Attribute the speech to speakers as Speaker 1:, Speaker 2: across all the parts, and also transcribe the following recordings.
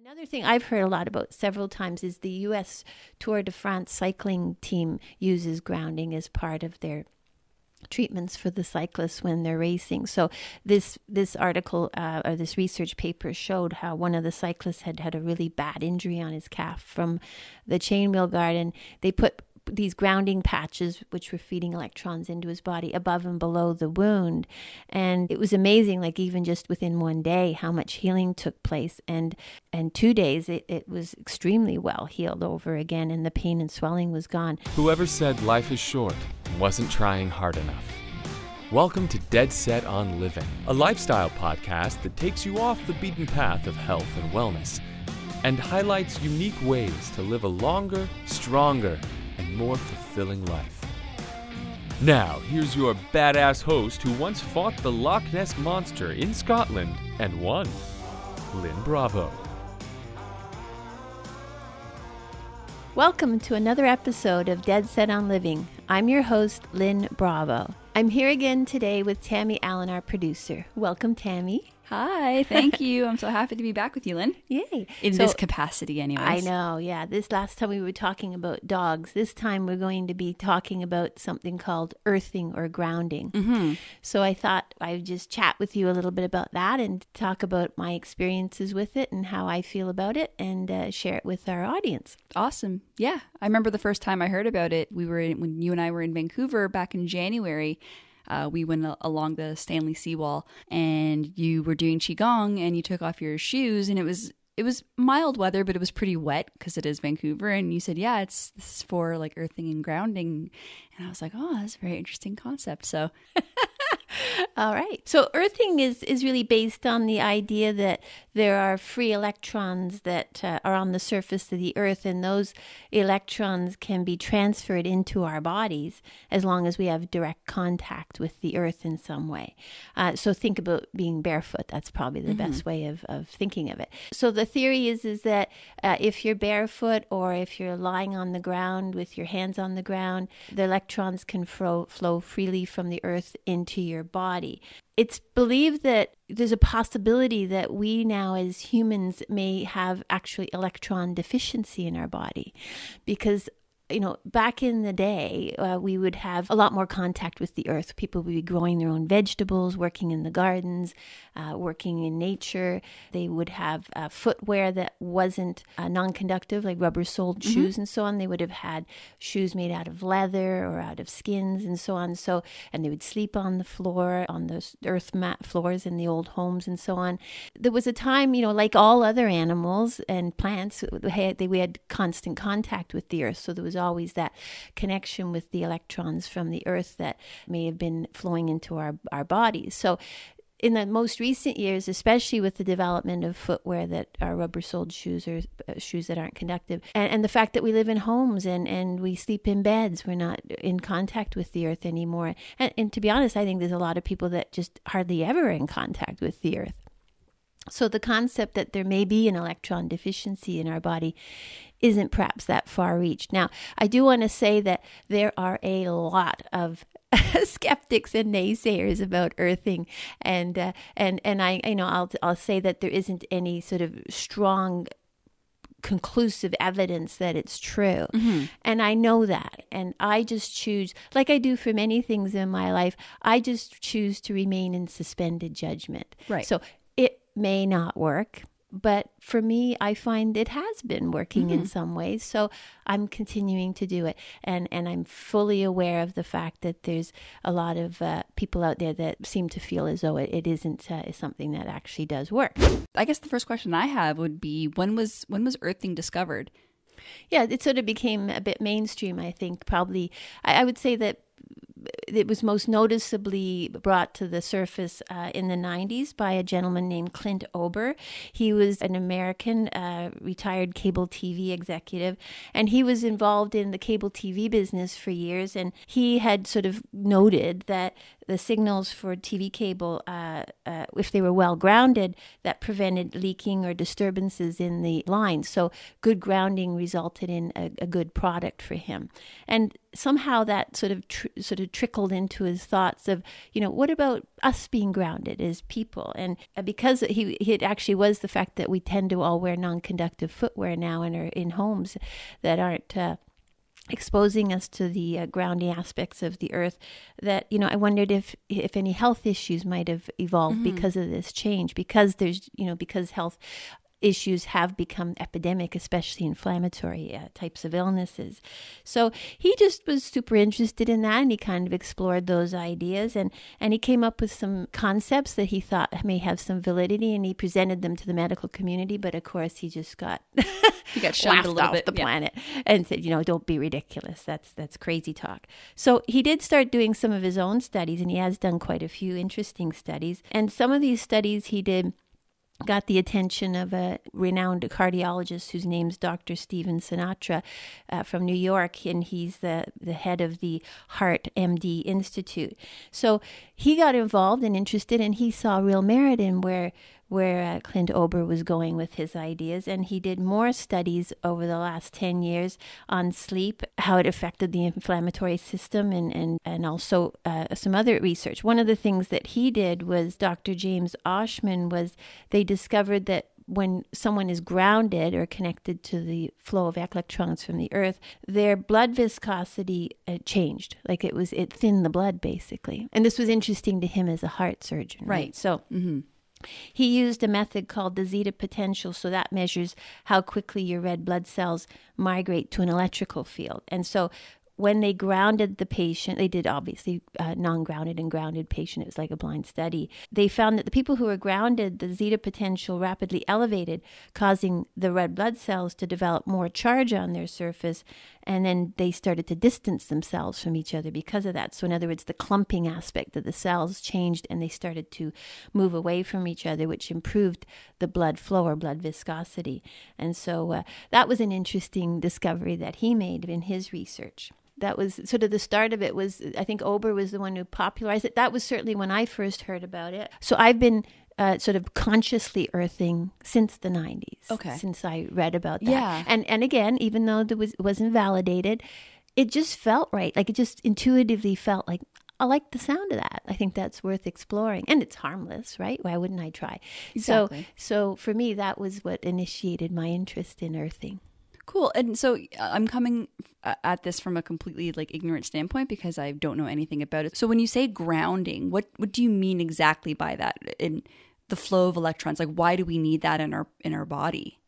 Speaker 1: Another thing I've heard a lot about several times is the U.S. Tour de France cycling team uses grounding as part of their treatments for the cyclists when they're racing. So this this article uh, or this research paper showed how one of the cyclists had had a really bad injury on his calf from the chainwheel guard, and they put these grounding patches which were feeding electrons into his body above and below the wound. And it was amazing like even just within one day how much healing took place. And and two days it, it was extremely well healed over again and the pain and swelling was gone.
Speaker 2: Whoever said life is short wasn't trying hard enough. Welcome to Dead Set on Living, a lifestyle podcast that takes you off the beaten path of health and wellness and highlights unique ways to live a longer, stronger, more fulfilling life. Now, here's your badass host who once fought the Loch Ness Monster in Scotland and won, Lynn Bravo.
Speaker 1: Welcome to another episode of Dead Set on Living. I'm your host, Lynn Bravo. I'm here again today with Tammy Allen, our producer. Welcome, Tammy.
Speaker 3: Hi, thank you. I'm so happy to be back with you, Lynn.
Speaker 1: Yay.
Speaker 3: In
Speaker 1: So-
Speaker 3: this capacity, anyways.
Speaker 1: I know, yeah. This last time we were talking about dogs. This time we're going to be talking about something called earthing or grounding.
Speaker 3: Mm-hmm.
Speaker 1: So I thought I'd just chat with you a little bit about that and talk about my experiences with it and how I feel about it and uh, share it with our audience.
Speaker 3: Awesome. Yeah. I remember the first time I heard about it, we were in, when you and I were in Vancouver back in January. Uh, we went along the Stanley Seawall and you were doing Qigong and you took off your shoes and it was it was mild weather, but it was pretty wet because it is Vancouver. And you said, yeah, it's this is for like earthing and grounding. And I was like, oh, that's a very interesting concept. So
Speaker 1: All right. So earthing is is really based on the idea that there are free electrons that uh, are on the surface of the earth and those electrons can be transferred into our bodies as long as we have direct contact with the earth in some way. Uh, so think about being barefoot. That's probably the best way of, of thinking of it. So the theory is is that uh, if you're barefoot or if you're lying on the ground with your hands on the ground, the electrons can flow, flow freely from the earth into your body. It's believed that there's a possibility that we now as humans may have actually electron deficiency in our body because you know, back in the day, uh, we would have a lot more contact with the earth. People would be growing their own vegetables, working in the gardens, uh, working in nature. They would have uh, footwear that wasn't uh, non conductive, like rubber soled shoes and so on. They would have had shoes made out of leather or out of skins and so on. So, and they would sleep on the floor, on those earth mat floors in the old homes and so on. There was a time, you know, like all other animals and plants, they, we had constant contact with the earth. So there was always that connection with the electrons from the earth that may have been flowing into our, our bodies. So in the most recent years, especially with the development of footwear that are rubber soled shoes or uh, shoes that aren't conductive, and, and the fact that we live in homes and, and we sleep in beds, we're not in contact with the earth anymore. And, and to be honest, I think there's a lot of people that just hardly ever are in contact with the earth. So the concept that there may be an electron deficiency in our body isn't perhaps that far reached. Now, I do want to say that there are a lot of skeptics and naysayers about earthing and uh, and and I you know I'll I'll say that there isn't any sort of strong conclusive evidence that it's true. And I know that. And I just choose, like I do for many things in my life, I just choose to remain in suspended judgment.
Speaker 3: Right.
Speaker 1: So may not work. But for me, I find it has been working in some ways. So I'm continuing to do it. And, and I'm fully aware of the fact that there's a lot of uh, people out there that seem to feel as though it, it isn't uh, something that actually does work.
Speaker 3: I guess the first question I have would be when was when was earthing discovered?
Speaker 1: Yeah, it sort of became a bit mainstream, I think. Probably, I, I would say that it was most noticeably brought to the surface uh, in the 90s by a gentleman named Clint Ober. He was an American uh, retired cable TV executive, and he was involved in the cable TV business for years. And he had sort of noted that the signals for TV cable, uh, uh, if they were well grounded, that prevented leaking or disturbances in the lines. So good grounding resulted in a, a good product for him, and somehow that sort of tr- sort of trickled into his thoughts of, you know, what about us being grounded as people? And uh, because he, it actually was the fact that we tend to all wear non conductive footwear now and are in homes that aren't. Uh, exposing us to the uh, grounding aspects of the earth that you know i wondered if if any health issues might have evolved mm-hmm. because of this change because there's you know because health issues have become epidemic, especially inflammatory uh, types of illnesses. So he just was super interested in that and he kind of explored those ideas and, and he came up with some concepts that he thought may have some validity and he presented them to the medical community. But of course, he just got
Speaker 3: he got shunned a little
Speaker 1: off
Speaker 3: bit
Speaker 1: the
Speaker 3: yeah.
Speaker 1: planet and said, you know, don't be ridiculous. That's that's crazy talk. So he did start doing some of his own studies and he has done quite a few interesting studies. And some of these studies he did got the attention of a renowned cardiologist whose name's Dr. Stephen Sinatra uh, from New York, and he's the, the head of the Heart MD Institute. So he got involved and interested, and he saw real merit in where where uh, Clint Ober was going with his ideas. And he did more studies over the last 10 years on sleep, how it affected the inflammatory system, and, and, and also uh, some other research. One of the things that he did was Dr. James Oschman was they discovered that when someone is grounded or connected to the flow of electrons from the earth, their blood viscosity uh, changed. Like it was, it thinned the blood basically. And this was interesting to him as a heart surgeon. Right.
Speaker 3: right?
Speaker 1: So, mm-hmm. He used a method called the zeta potential, so that measures how quickly your red blood cells migrate to an electrical field. And so when they grounded the patient, they did obviously uh, non grounded and grounded patient. It was like a blind study. They found that the people who were grounded, the zeta potential rapidly elevated, causing the red blood cells to develop more charge on their surface. And then they started to distance themselves from each other because of that. So, in other words, the clumping aspect of the cells changed and they started to move away from each other, which improved the blood flow or blood viscosity. And so uh, that was an interesting discovery that he made in his research that was sort of the start of it was i think ober was the one who popularized it that was certainly when i first heard about it so i've been uh, sort of consciously earthing since the 90s
Speaker 3: okay
Speaker 1: since i read about that
Speaker 3: yeah
Speaker 1: and and again even though it was wasn't validated it just felt right like it just intuitively felt like I like the sound of that. I think that's worth exploring, and it's harmless, right? Why wouldn't I try?
Speaker 3: Exactly.
Speaker 1: So, so for me, that was what initiated my interest in earthing.
Speaker 3: Cool. And so uh, I'm coming uh, at this from a completely like ignorant standpoint because I don't know anything about it. So when you say grounding, what what do you mean exactly by that? In the flow of electrons, like why do we need that in our in our body?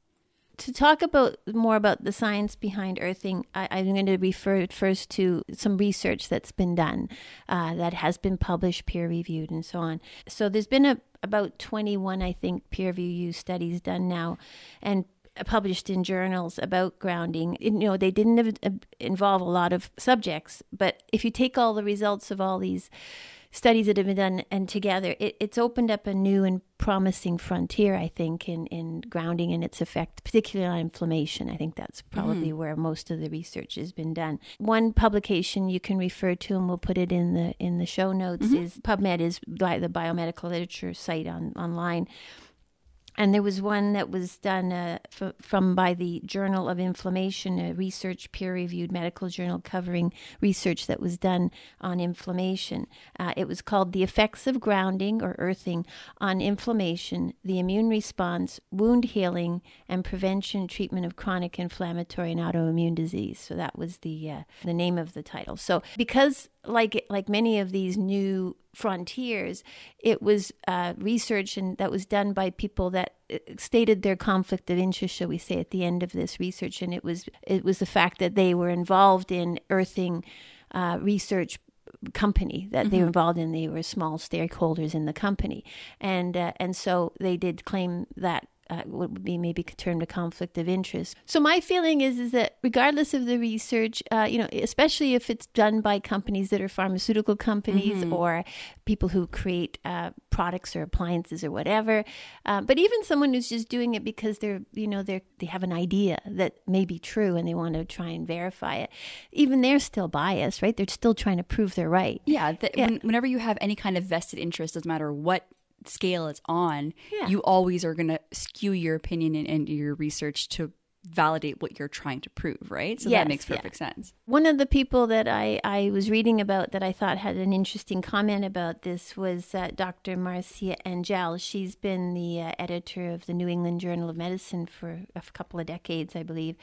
Speaker 1: To talk about more about the science behind earthing, I, am going to refer first to some research that's been done, uh, that has been published, peer reviewed, and so on. So there's been a, about 21, I think, peer reviewed studies done now, and published in journals about grounding. You know, they didn't involve a lot of subjects, but if you take all the results of all these studies that have been done and together, it, it's opened up a new and promising frontier, I think, in, in grounding and its effect, particularly on inflammation. I think that's probably mm. where most of the research has been done. One publication you can refer to, and we'll put it in the in the show notes, mm-hmm. is PubMed is the biomedical literature site on online and there was one that was done uh, f- from by the Journal of Inflammation, a research peer-reviewed medical journal covering research that was done on inflammation. Uh, it was called "The Effects of Grounding or Earthing on Inflammation: The Immune Response, Wound Healing, and Prevention Treatment of Chronic Inflammatory and Autoimmune Disease." So that was the uh, the name of the title. So because like like many of these new frontiers, it was uh, research and that was done by people that uh, stated their conflict of interest, shall we say, at the end of this research, and it was it was the fact that they were involved in earthing uh, research company that mm-hmm. they were involved in. They were small stakeholders in the company, and uh, and so they did claim that uh, would be maybe termed a conflict of interest. So my feeling is is that regardless of the research, uh, you know, especially if it's done by companies that are pharmaceutical companies mm-hmm. or people who create uh, products or appliances or whatever, uh, but even someone who's just doing it because they're you know they they have an idea that may be true and they want to try and verify it, even they're still biased, right? They're still trying to prove they're right.
Speaker 3: Yeah. The, yeah. When, whenever you have any kind of vested interest, doesn't matter what scale it's on, yeah. you always are going to skew your opinion and, and, your research to validate what you're trying to prove, right? So
Speaker 1: Yes,
Speaker 3: that makes
Speaker 1: yeah.
Speaker 3: perfect sense.
Speaker 1: One of the people that I, I was reading about that I thought had an interesting comment about this was uh, Dr. Marcia Angell. She's been the uh, editor of the New England Journal of Medicine for a couple of decades, I believe.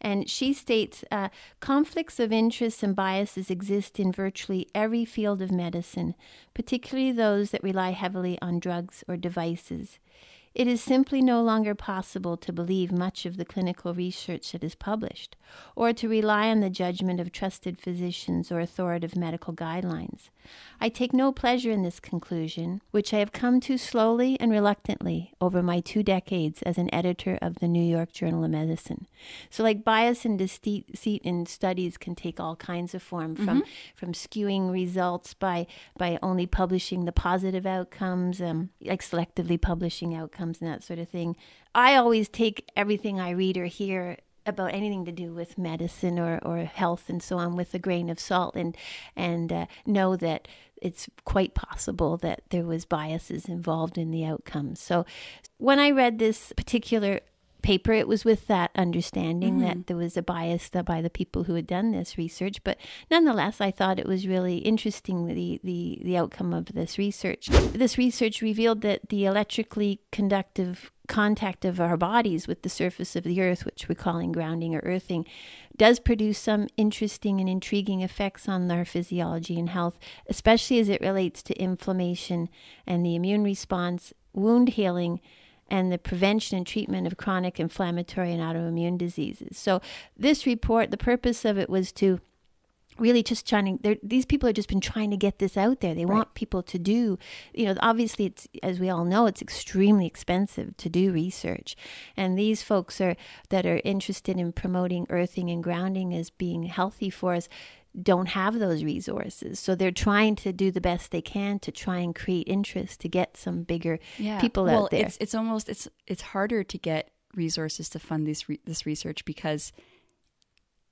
Speaker 1: And she states uh, conflicts of interests and biases exist in virtually every field of medicine, particularly those that rely heavily on drugs or devices. It is simply no longer possible to believe much of the clinical research that is published, or to rely on the judgment of trusted physicians or authoritative medical guidelines. I take no pleasure in this conclusion, which I have come to slowly and reluctantly over my two decades as an editor of the New York Journal of Medicine. So, like bias and deceit in studies can take all kinds of form, from from skewing results by by only publishing the positive outcomes, um, like selectively publishing outcomes and that sort of thing. I always take everything I read or hear about anything to do with medicine or, or health and so on with a grain of salt and and uh, know that it's quite possible that there was biases involved in the outcomes. So when I read this particular paper, it was with that understanding that mm-hmm. there was a bias by the people who had done this research. But nonetheless, I thought it was really interesting the, the, the outcome of this research. This research revealed that the electrically conductive contact of our bodies with the surface of the earth, which we're calling grounding or earthing, does produce some interesting and intriguing effects on our physiology and health, especially as it relates to inflammation and the immune response, wound healing, and the prevention and treatment of chronic inflammatory and autoimmune diseases. So, this report, the purpose of it was to really just trying to these people have just been trying to get this out there. They want people to do you know obviously it's as we all know it's extremely expensive to do research. And these folks are that are interested in promoting earthing and grounding as being healthy for us don't have those resources so they're trying to do the best they can to try and create interest to get some bigger people
Speaker 3: well,
Speaker 1: out there
Speaker 3: It's it's almost it's it's harder to get resources to fund this re- this research because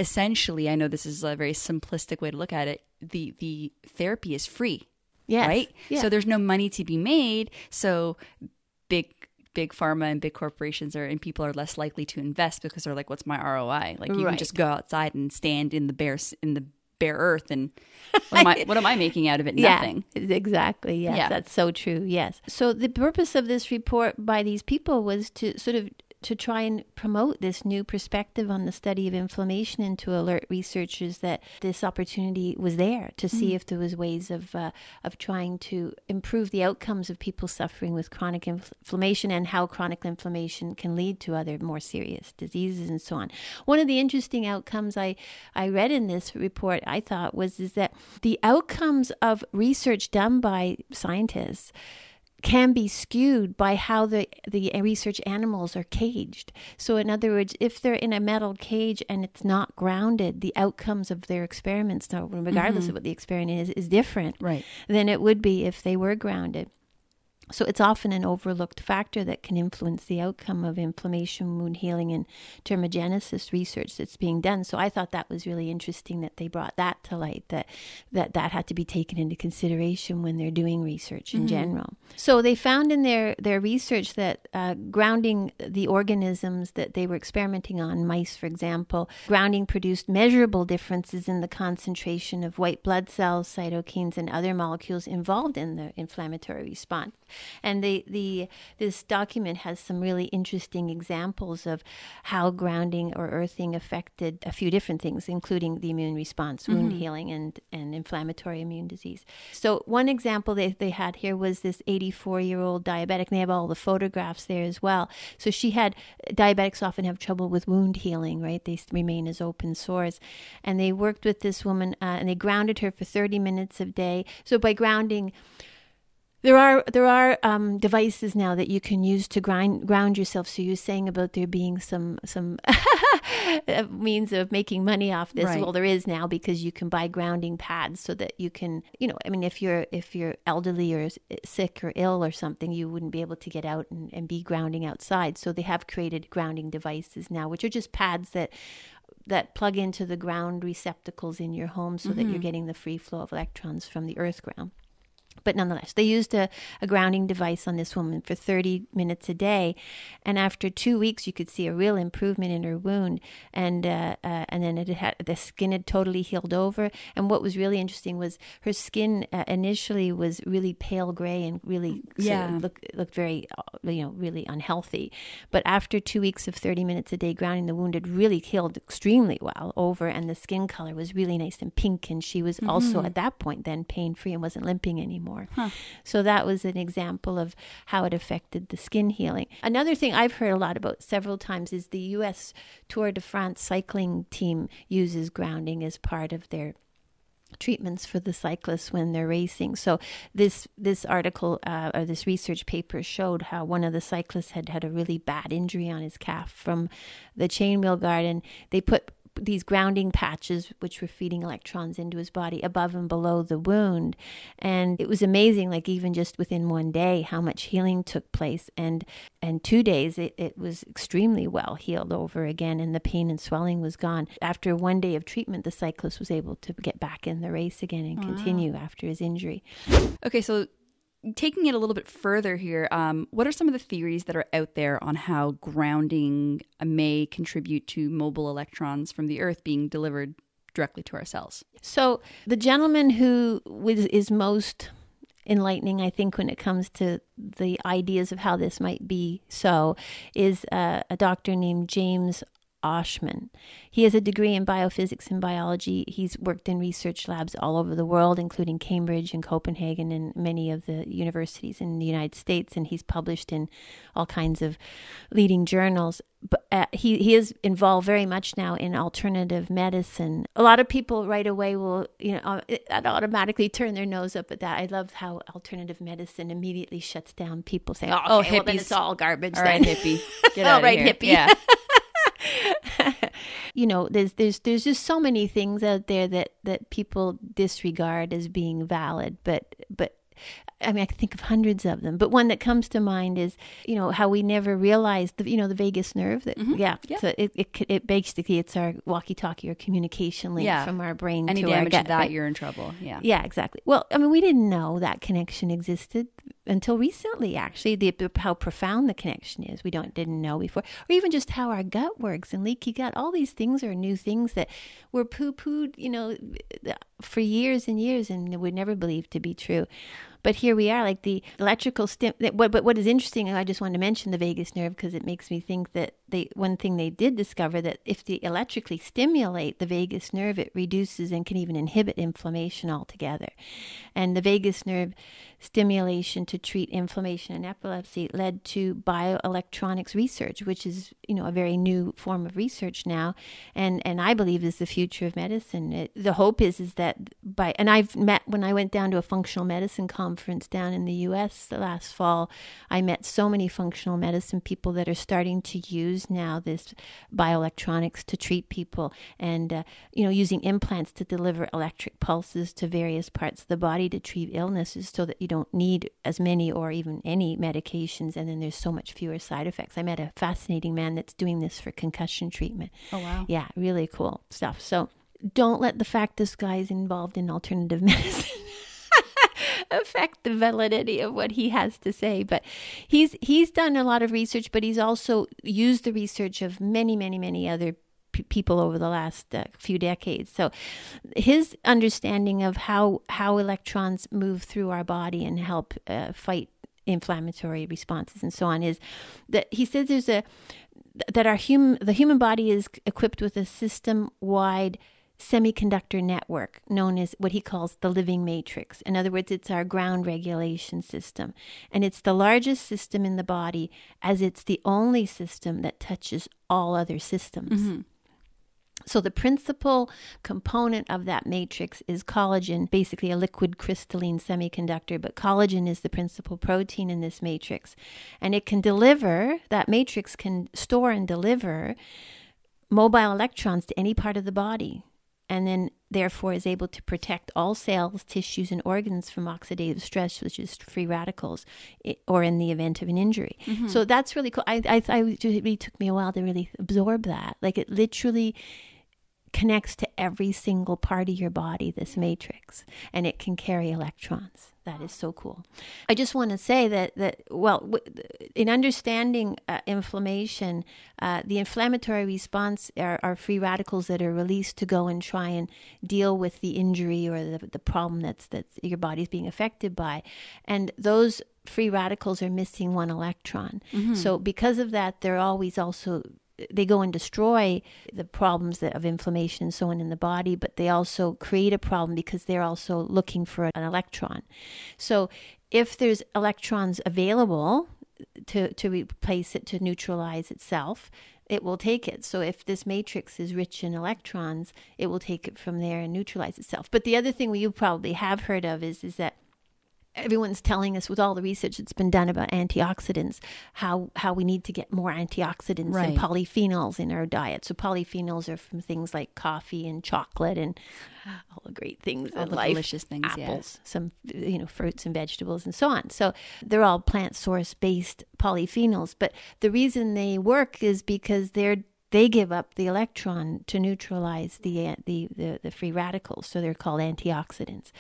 Speaker 3: essentially, I know this is a very simplistic way to look at it. The the therapy is free,
Speaker 1: yes.
Speaker 3: right?
Speaker 1: yeah.
Speaker 3: So there's no money to be made. So big big pharma and big corporations are and people are less likely to invest because they're like, "What's my ROI?" Like you can just go outside and stand in the bare in the bare earth and what am I what am I making out of it? Nothing.
Speaker 1: Yeah, exactly. Yes,
Speaker 3: Yeah.
Speaker 1: that's so true. Yes. So the purpose of this report by these people was to sort of to try and promote this new perspective on the study of inflammation and to alert researchers that this opportunity was there to see
Speaker 3: Mm.
Speaker 1: if there was ways of uh, of trying to improve the outcomes of people suffering with chronic inf- inflammation and how chronic inflammation can lead to other more serious diseases and so on. One of the interesting outcomes I I read in this report I thought was is that the outcomes of research done by scientists can be skewed by how the the research animals are caged. So in other words, if they're in a metal cage and it's not grounded, the outcomes of their experiments, regardless mm-hmm. of what the experiment is, is different
Speaker 3: Right.
Speaker 1: than it would be if they were grounded. So it's often an overlooked factor that can influence the outcome of inflammation, wound healing, and tumorigenesis research that's being done. So I thought that was really interesting that they brought that to light. That that that had to be taken into consideration when they're doing research in general. So they found in their their research that uh, grounding the organisms that they were experimenting on, mice for example, grounding produced measurable differences in the concentration of white blood cells, cytokines, and other molecules involved in the inflammatory response. And the, the this document has some really interesting examples of how grounding or earthing affected a few different things, including the immune response, wound healing, and, and inflammatory immune disease. So one example they, they had here was this 84 year old diabetic, and they have all the photographs there as well. So she had diabetics often have trouble with wound healing, right? They remain as open sores, and they worked with this woman uh, and they grounded her for 30 minutes a day. So by grounding there are there are um, devices now that you can use to grind ground yourself. So you're saying about there being some some means of making money off this.
Speaker 3: Right.
Speaker 1: Well, there is now because you can buy grounding pads so that you can you know I mean if you're if you're elderly or sick or ill or something, you wouldn't be able to get out and, and be grounding outside. So they have created grounding devices now, which are just pads that that plug into the ground receptacles in your home so that you're getting the free flow of electrons from the earth ground. But nonetheless, they used a, a grounding device on this woman for 30 minutes a day. And after two weeks, you could see a real improvement in her wound. And, uh, uh, and then it had, the skin had totally healed over. And what was really interesting was her skin uh, initially was really pale gray and really
Speaker 3: Yeah.
Speaker 1: sort of looked, looked very, uh, you know, really unhealthy. But after two weeks of 30 minutes a day grounding, the wound had really healed extremely well over. And the skin color was really nice and pink. And she was also at that point then pain free and wasn't limping anymore. So that was an example of how it affected the skin healing. Another thing I've heard a lot about several times is the U.S. Tour de France cycling team uses grounding as part of their treatments for the cyclists when they're racing. So this this article uh, or this research paper showed how one of the cyclists had had a really bad injury on his calf from the chainwheel guard, and they put these grounding patches which were feeding electrons into his body above and below the wound. And it was amazing like even just within one day how much healing took place. And and two days it, it was extremely well healed over again and the pain and swelling was gone. After one day of treatment the cyclist was able to get back in the race again and continue after his injury.
Speaker 3: Okay, so taking it a little bit further here, um, what are some of the theories that are out there on how grounding may contribute to mobile electrons from the Earth being delivered directly to our cells?
Speaker 1: So the gentleman who is most enlightening, I think, when it comes to the ideas of how this might be so, is uh, a doctor named James Oschman. He has a degree in biophysics and biology. He's worked in research labs all over the world, including Cambridge and Copenhagen and many of the universities in the United States. And he's published in all kinds of leading journals. But uh, he, he is involved very much now in alternative medicine. A lot of people right away will, you know, uh, automatically turn their nose up at that. I love how alternative medicine immediately shuts down people saying, "Oh,
Speaker 3: Oh,
Speaker 1: okay, well, then
Speaker 3: hippies.
Speaker 1: it's all garbage."
Speaker 3: All right,
Speaker 1: then."
Speaker 3: hippie. Get
Speaker 1: All
Speaker 3: out of
Speaker 1: right,
Speaker 3: here.
Speaker 1: hippie.
Speaker 3: Yeah.
Speaker 1: You know there's there's there's just so many things out there that that people disregard as being valid but but I mean, I can think of hundreds of them, but one that comes to mind is, you know, how we never realized the, you know, the vagus nerve. That mm-hmm. yeah,
Speaker 3: Yeah.
Speaker 1: so it, it it basically it's our walkie-talkie or communication link
Speaker 3: Yeah.
Speaker 1: from our brain
Speaker 3: Any
Speaker 1: to our
Speaker 3: damage to that,
Speaker 1: right?
Speaker 3: you're in trouble. Yeah.
Speaker 1: Yeah, exactly. Well, I mean, we didn't know that connection existed until recently. Actually, the how profound the connection is, we don't didn't know before, or even just how our gut works and leaky gut. All these things are new things that were poo pooed, you know, for years and years, and would never believed to be true. But here we are, like the electrical stim. What, but what is interesting i just wanted to mention the vagus nerve because it makes me think that they one thing they did discover that if they electrically stimulate the vagus nerve, it reduces and can even inhibit inflammation altogether. And the vagus nerve stimulation to treat inflammation and epilepsy led to bioelectronics research, which is you know a very new form of research now, and and I believe is the future of medicine. It, the hope is is that by and I've met when I went down to a functional medicine conference down in the U.S. last fall, I met so many functional medicine people that are starting to use now this bioelectronics to treat people, and uh, you know using implants to deliver electric pulses to various parts of the body to treat illnesses, so that you don't need as many or even any medications, and then there's so much fewer side effects. I met a fascinating man that's doing this for concussion treatment.
Speaker 3: Oh, wow.
Speaker 1: Yeah, really cool stuff. So don't let the fact this guy's involved in alternative medicine affect the validity of what he has to say. But he's he's done a lot of research, but he's also used the research of many, many, many other people over the last uh, few decades. So his understanding of how how electrons move through our body and help uh, fight inflammatory responses and so on is that he says there's a that our human the human body is equipped with a system wide semiconductor network known as what he calls the living matrix. In other words, it's our ground regulation system. And it's the largest system in the body as it's the only system that touches all other systems. Mm-hmm. So the principal component of that matrix is collagen, basically a liquid crystalline semiconductor, but collagen is the principal protein in this matrix. And it can deliver, that matrix can store and deliver mobile electrons to any part of the body and then therefore is able to protect all cells, tissues, and organs from oxidative stress, which is free radicals, or in the event of an injury. Mm-hmm. So that's really cool. I, I, I, it really took me a while to really absorb that. Like it literally connects to every single part of your body, this matrix, and it can carry electrons. That is so cool. I just want to say that that well, w- in understanding uh, inflammation, uh, the inflammatory response are, are, free radicals that are released to go and try and deal with the injury or the, the problem that's that your body's being affected by, and those free radicals are missing one electron. Mm-hmm. So because of that, they're always also they go and destroy the problems that, of inflammation and so on in the body, but they also create a problem because they're also looking for an electron. So if there's electrons available to, to replace it, to neutralize itself, it will take it. So if this matrix is rich in electrons, it will take it from there and neutralize itself. But the other thing you probably have heard of is, is that everyone's telling us with all the research that's been done about antioxidants how how we need to get more antioxidants right. and polyphenols in our diet so polyphenols are from things like coffee and chocolate and all the great things
Speaker 3: all
Speaker 1: in
Speaker 3: the
Speaker 1: life
Speaker 3: delicious things
Speaker 1: apples yeah. some you know fruits and vegetables and so on so they're all plant source based polyphenols but the reason they work is because they're they give up the electron to neutralize the, the, the, the, free radicals. So they're called antioxidants.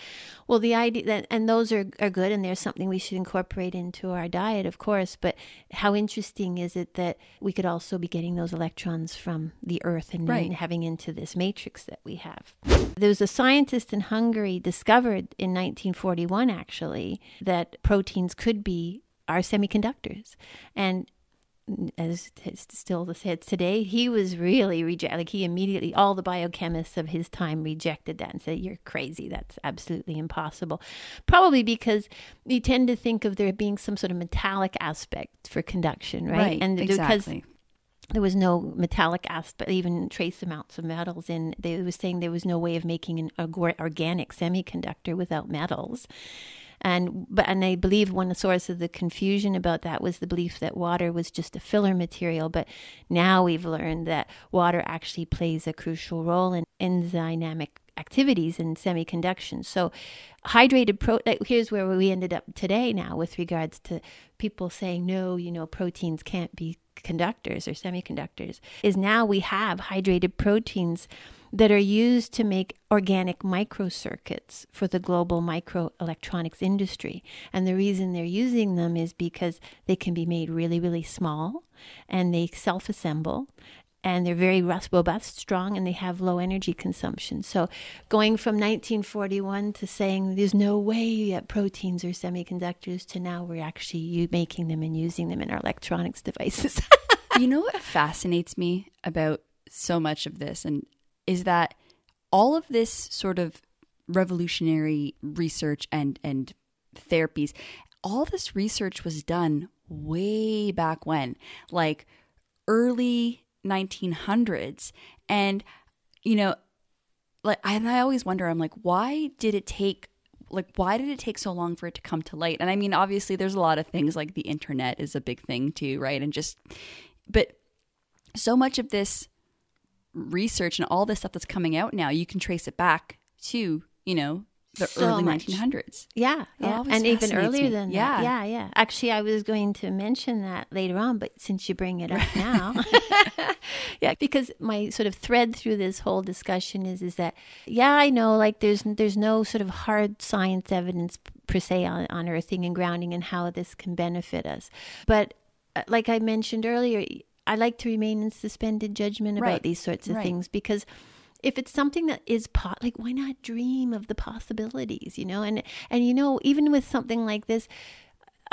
Speaker 1: Well, the idea that, and those are, are good and there's something we should incorporate into our diet, of course. But how interesting is it that we could also be getting those electrons from the earth and,
Speaker 3: right.
Speaker 1: having into this matrix that we have? There was a scientist in Hungary discovered in 1941 actually that proteins could be are semiconductors. And as still said today, he was really reject. Like he immediately, all the biochemists of his time rejected that and said, "You're crazy. That's absolutely impossible." Probably because you tend to think of there being some sort of metallic aspect for conduction, right?
Speaker 3: right
Speaker 1: and
Speaker 3: exactly.
Speaker 1: because there was no metallic aspect, even trace amounts of metals in. They was saying there was no way of making an organic semiconductor without metals and but and I believe one source of the confusion about that was the belief that water was just a filler material. But now we've learned that water actually plays a crucial role in enzymatic activities in semiconduction. So, hydrated pro. Here's where we ended up today. Now, with regards to people saying no, you know, proteins can't be conductors or semiconductors, is now we have hydrated proteins that are used to make organic microcircuits for the global microelectronics industry. And the reason they're using them is because they can be made really, really small and they self assemble and they're very robust, strong, and they have low energy consumption. So, going from 1941 to saying there's no way that proteins are semiconductors to now we're actually making them and using them in our electronics devices.
Speaker 3: you know what fascinates me about so much of this, and is that all of this sort of revolutionary research and and therapies all this research was done way back when like early 1900s and you know like and I always wonder I'm like why did it take like why did it take so long for it to come to light? And I mean obviously there's a lot of things like the internet is a big thing too right? And just but so much of this research and all this stuff that's coming out now, you can trace it back to, you know, the so early much. 1900s.
Speaker 1: Yeah, yeah. and even earlier me. than yeah. that. Yeah, yeah. Actually, I was going to mention that later on, but since you bring it up now, yeah, because my sort of thread through this whole discussion is is that yeah, I know like there's there's no sort of hard science evidence per se on, on earthing and grounding and how this can benefit us, but uh, like I mentioned earlier, I like to remain in suspended judgment about
Speaker 3: right.
Speaker 1: these sorts of
Speaker 3: right.
Speaker 1: things because if it's something that is pot like why not dream of the possibilities you know and and you know even with something like this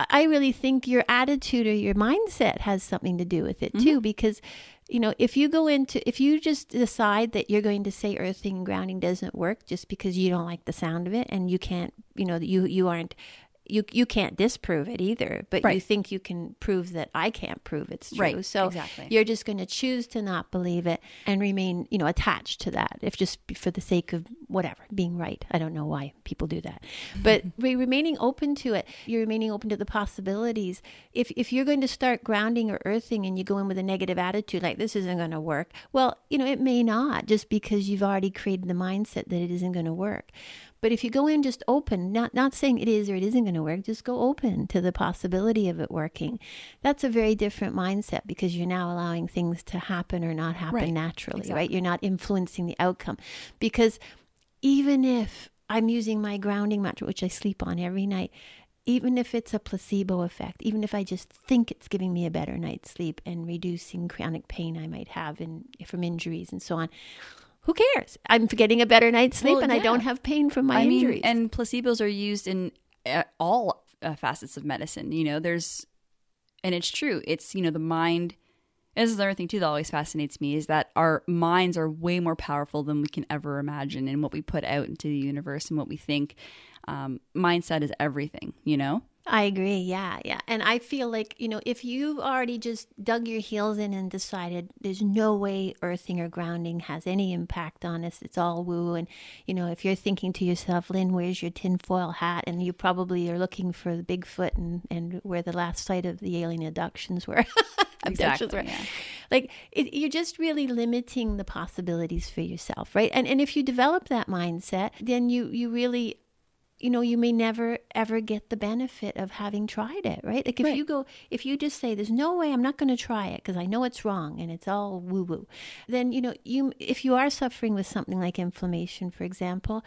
Speaker 1: i really think your attitude or your mindset has something to do with it too mm-hmm. because you know if you go into if you just decide that you're going to say earthing and grounding doesn't work just because you don't like the sound of it and you can't you know you you aren't you you can't disprove it either, but
Speaker 3: right.
Speaker 1: you think you can prove that I can't prove it's true.
Speaker 3: Right.
Speaker 1: So
Speaker 3: exactly.
Speaker 1: you're just going to choose to not believe it and remain, you know, attached to that, if just for the sake of whatever being right. I don't know why people do that, but remaining open to it, you're remaining open to the possibilities. If if you're going to start grounding or earthing and you go in with a negative attitude, like this isn't going to work, well, you know, it may not, just because you've already created the mindset that it isn't going to work. But if you go in just open, not not saying it is or it isn't going to work, just go open to the possibility of it working. That's a very different mindset because you're now allowing things to happen or not happen
Speaker 3: Right.
Speaker 1: naturally,
Speaker 3: Exactly.
Speaker 1: right? You're not influencing the outcome. Because even if I'm using my grounding mattress, which I sleep on every night, even if it's a placebo effect, even if I just think it's giving me a better night's sleep and reducing chronic pain I might have in, from injuries and so on, who cares? I'm getting a better night's sleep
Speaker 3: Well,
Speaker 1: and I don't have pain from my
Speaker 3: I mean, and placebos are used in uh, all uh, facets of medicine. You know, there's, and it's true. It's you know the mind. and This is another thing too that always fascinates me is that our minds are way more powerful than we can ever imagine, and what we put out into the universe and what we think. Um, mindset is everything. You know.
Speaker 1: I agree. Yeah, yeah. And I feel like, you know, if you've already just dug your heels in and decided there's no way earthing or grounding has any impact on us, it's all woo. And, you know, if you're thinking to yourself, Lynn, where's your tinfoil hat? And you probably are looking for the Bigfoot and, and where the last site of the alien abductions were. abductions were.
Speaker 3: yeah.
Speaker 1: Like, it, you're just really limiting the possibilities for yourself, right? And, and if you develop that mindset, then you, you really you know, you may never ever get the benefit of having tried it, right? Like if
Speaker 3: Right.
Speaker 1: you go, if you just say, "There's no way I'm not going to try it because I know it's wrong and it's all woo woo," then you know, you if you are suffering with something like inflammation, for example,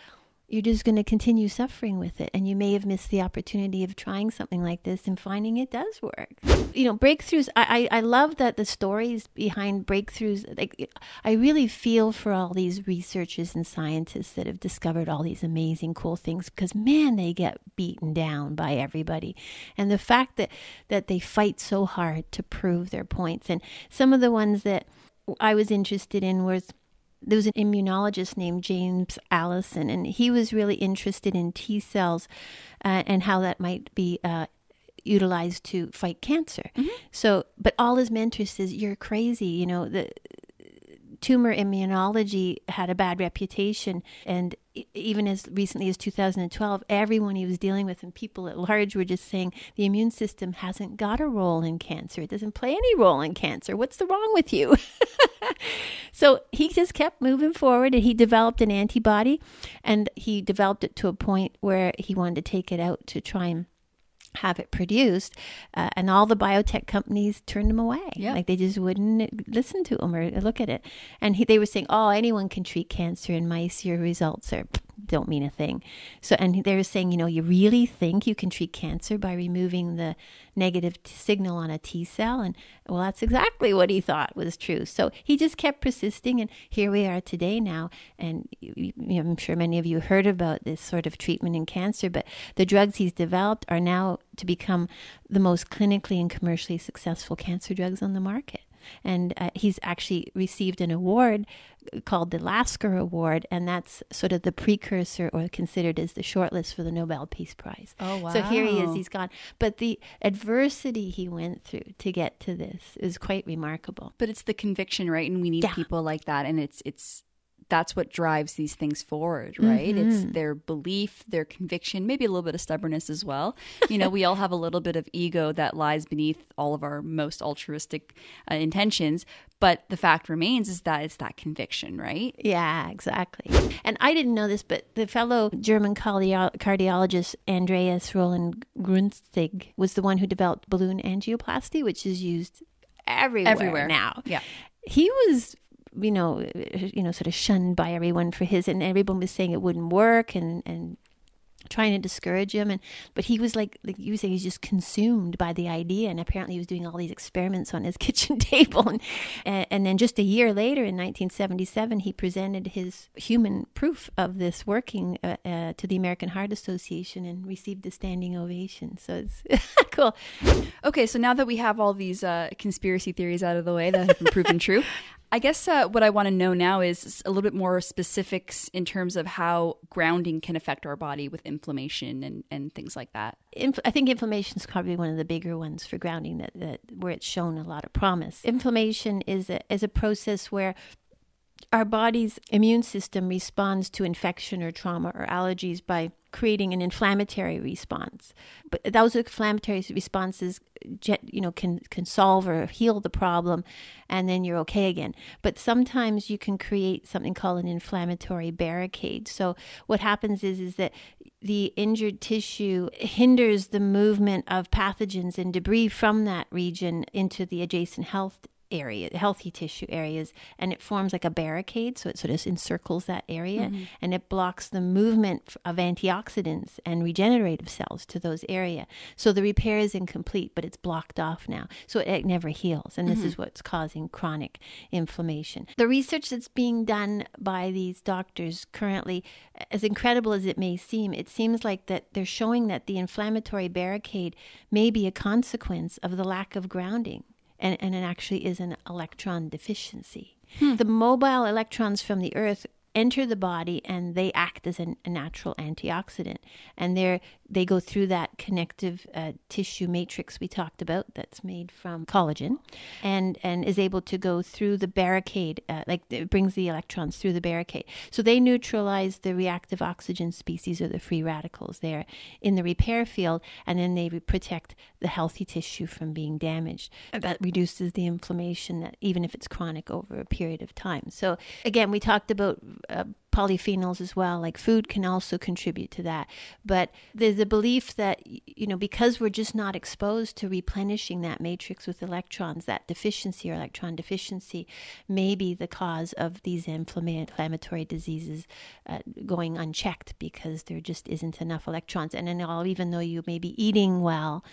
Speaker 1: you're just going to continue suffering with it, and you may have missed the opportunity of trying something like this and finding it does work. You know, breakthroughs. I I, I love that the stories behind breakthroughs. Like, I really feel for all these researchers and scientists that have discovered all these amazing, cool things. Because man, they get beaten down by everybody, and the fact that that they fight so hard to prove their points. And some of the ones that I was interested in was there was an immunologist named James Allison, and he was really interested in T cells uh, and how that might be uh, utilized to fight cancer. So, but all his mentors says, "You're crazy." You know, the tumor immunology had a bad reputation, and even as recently as 2012, everyone he was dealing with and people at large were just saying the immune system hasn't got a role in cancer. It doesn't play any role in cancer. What's the wrong with you? so he just kept moving forward and he developed an antibody and he developed it to a point where he wanted to take it out to try and have it produced uh, and all the biotech companies turned him away.
Speaker 3: Yeah.
Speaker 1: like they just wouldn't listen to him or look at it. And he, they were saying oh anyone can treat cancer in mice. Your results are don't mean a thing. So and they're saying you know you really think you can treat cancer by removing the negative t- signal on a t cell? And well that's exactly what he thought was true. So he just kept persisting and here we are today now. And you, you know, i'm sure many of you heard about this sort of treatment in cancer but the drugs he's developed are now to become the most clinically and commercially successful cancer drugs on the market. And uh, he's actually received an award called the Lasker Award, and that's sort of the precursor or considered as the shortlist for the Nobel Peace Prize.
Speaker 3: Oh, wow.
Speaker 1: So here he is, he's gone. But the adversity he went through to get to this is quite remarkable.
Speaker 3: But it's the conviction, right? And we need
Speaker 1: Yeah.
Speaker 3: people like that. And it's it's that's what drives these things forward, right?
Speaker 1: Mm-hmm.
Speaker 3: It's their belief, their conviction, maybe a little bit of stubbornness as well. You know, we all have a little bit of ego that lies beneath all of our most altruistic uh, intentions. But the fact remains is that it's that conviction, right?
Speaker 1: Yeah, exactly. And I didn't know this, but the fellow German cardio- cardiologist Andreas Roland Grüntzig was the one who developed balloon angioplasty, which is used everywhere,
Speaker 3: Everywhere.
Speaker 1: now.
Speaker 3: Yeah.
Speaker 1: He was, you know, you know, sort of shunned by everyone for his, and everyone was saying it wouldn't work, and and trying to discourage him. And but he was like like you were saying he's just consumed by the idea. And apparently he was doing all these experiments on his kitchen table. And and, and then just a year later in 1977 he presented his human proof of this working uh, uh, to the American Heart Association and received a standing ovation. So it's cool.
Speaker 3: Okay, so now that we have all these uh, conspiracy theories out of the way that have been proven true, I guess uh, what I want to know now is a little bit more specifics in terms of how grounding can affect our body with inflammation and, and things like that.
Speaker 1: Inf- I think inflammation is probably one of the bigger ones for grounding that, that where it's shown a lot of promise. Inflammation is a, is a process where our body's immune system responds to infection or trauma or allergies by creating an inflammatory response. But those inflammatory responses, you know, can can solve or heal the problem, and then you're okay again. But sometimes you can create something called an inflammatory barricade. So what happens is is that the injured tissue hinders the movement of pathogens and debris from that region into the adjacent health area, healthy tissue areas, and it forms like a barricade. So it sort of encircles that area mm-hmm. and it blocks the movement of antioxidants and regenerative cells to those area. So the repair is incomplete, but it's blocked off now. So it, it never heals. And this mm-hmm. is what's causing chronic inflammation. The research that's being done by these doctors currently, as incredible as it may seem, it seems like that they're showing that the inflammatory barricade may be a consequence of the lack of grounding and, and it actually is an electron deficiency. Hmm. The mobile electrons from the Earth enter the body and they act as an, a natural antioxidant. And they they go through that connective uh, tissue matrix we talked about that's made from collagen and, and is able to go through the barricade, uh, like it brings the electrons through the barricade. So they neutralize the reactive oxygen species or the free radicals there in the repair field, and then they protect the healthy tissue from being damaged. That reduces the inflammation, that, even if it's chronic over a period of time. So again, we talked about uh, polyphenols as well. Like food can also contribute to that. But there's a belief that, you know, because we're just not exposed to replenishing that matrix with electrons, that deficiency or electron deficiency may be the cause of these inflammatory diseases uh, going unchecked because there just isn't enough electrons. And then all, even though you may be eating well,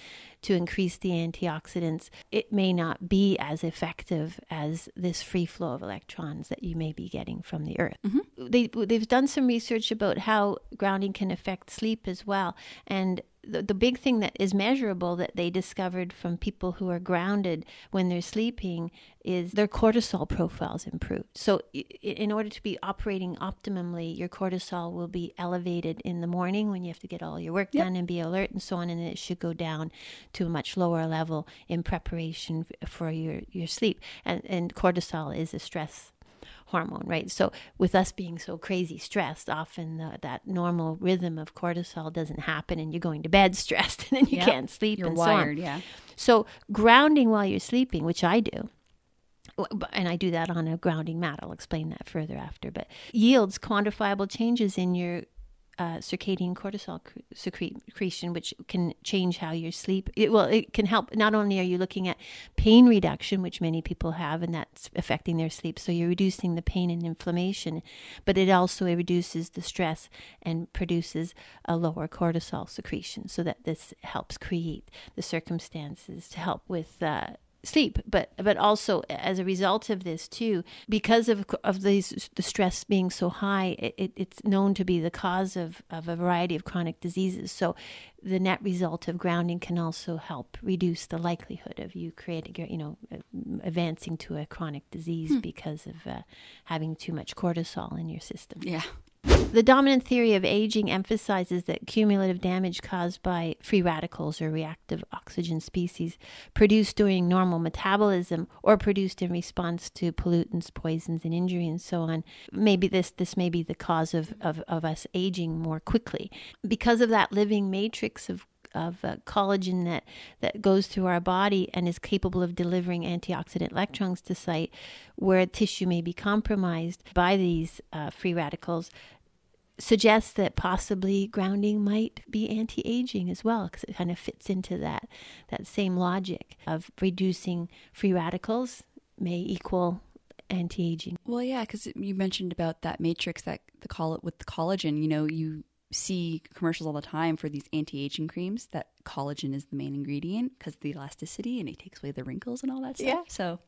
Speaker 1: to increase the antioxidants, it may not be as effective as this free flow of electrons that you may be getting from the earth. Mm-hmm. They, they've done some research about how grounding can affect sleep as well. And the, the big thing that is measurable that they discovered from people who are grounded when they're sleeping is their cortisol profiles improved. So, in order to be operating optimally, your cortisol will be elevated in the morning when you have to get all your work yep. done and be alert and so on, and it should go down to a much lower level in preparation for your, your sleep. And, and cortisol is a stress hormone, right? So with us being so crazy stressed, often the, that normal rhythm of cortisol doesn't happen, and you're going to bed stressed, and then you yep. can't sleep.
Speaker 3: You're
Speaker 1: and
Speaker 3: wired,
Speaker 1: so
Speaker 3: yeah.
Speaker 1: So grounding while you're sleeping, which I do. And I do that on a grounding mat. I'll explain that further after. But yields quantifiable changes in your uh, circadian cortisol secretion, which can change how you sleep. It, well, it can help. Not only are you looking at pain reduction, which many people have, and that's affecting their sleep, so you're reducing the pain and inflammation, but it also reduces the stress and produces a lower cortisol secretion, so that this helps create the circumstances to help with. Uh, sleep but but also as a result of this too because of of these the stress being so high it, it's known to be the cause of of a variety of chronic diseases. So the net result of grounding can also help reduce the likelihood of you creating you know advancing to a chronic disease hmm. because of uh, having too much cortisol in your system.
Speaker 3: Yeah
Speaker 1: the dominant theory of aging emphasizes that cumulative damage caused by free radicals or reactive oxygen species produced during normal metabolism or produced in response to pollutants, poisons, and injury and so on. Maybe this this may be the cause of, of, of us aging more quickly. Because of that living matrix of of uh, collagen that, that goes through our body and is capable of delivering antioxidant electrons to site where tissue may be compromised by these uh, free radicals suggests that possibly grounding might be anti-aging as well because it kind of fits into that that same logic of reducing free radicals may equal anti-aging.
Speaker 3: Well, yeah, because you mentioned about that matrix that the call it with the collagen. You know, you see commercials all the time for these anti-aging creams that collagen is the main ingredient because the elasticity and it takes away the wrinkles and all that stuff.
Speaker 1: Yeah.
Speaker 3: So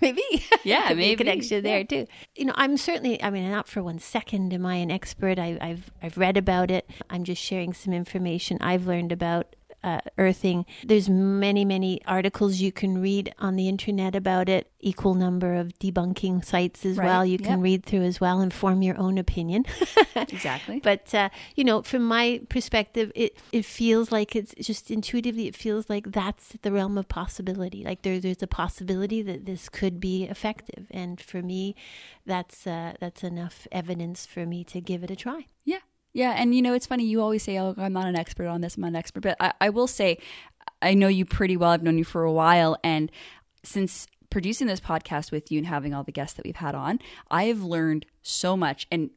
Speaker 1: maybe.
Speaker 3: Yeah, maybe.
Speaker 1: connection yeah. there too. You know, I'm certainly I mean not for one second am I an expert. I, I've I've read about it. I'm just sharing some information I've learned about uh, earthing. There's many, many articles you can read on the internet about it. Equal number of debunking sites as right. well. You can yep. read through as well and form your own opinion.
Speaker 3: exactly.
Speaker 1: But uh, you know, from my perspective, it it feels like it's just intuitively. It feels like that's the realm of possibility. Like there, there's a possibility that this could be effective, and for me, that's uh, that's enough evidence for me to give it a try.
Speaker 3: Yeah, Yeah, and you know, it's funny. You always say, "Oh, I'm not an expert on this. I'm not an expert," but I, I will say, I know you pretty well. I've known you for a while, and since producing this podcast with you and having all the guests that we've had on, I have learned so much, and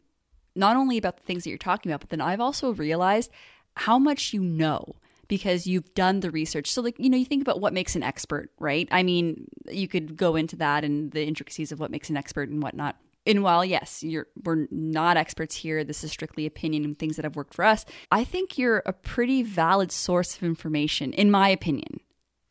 Speaker 3: not only about the things that you're talking about, but then I've also realized how much you know because you've done the research. So, like, you know, you think about what makes an expert, right? I mean, you could go into that and the intricacies of what makes an expert and whatnot. And while yes, you're we're not experts here, this is strictly opinion and things that have worked for us. I think you're a pretty valid source of information, in my opinion.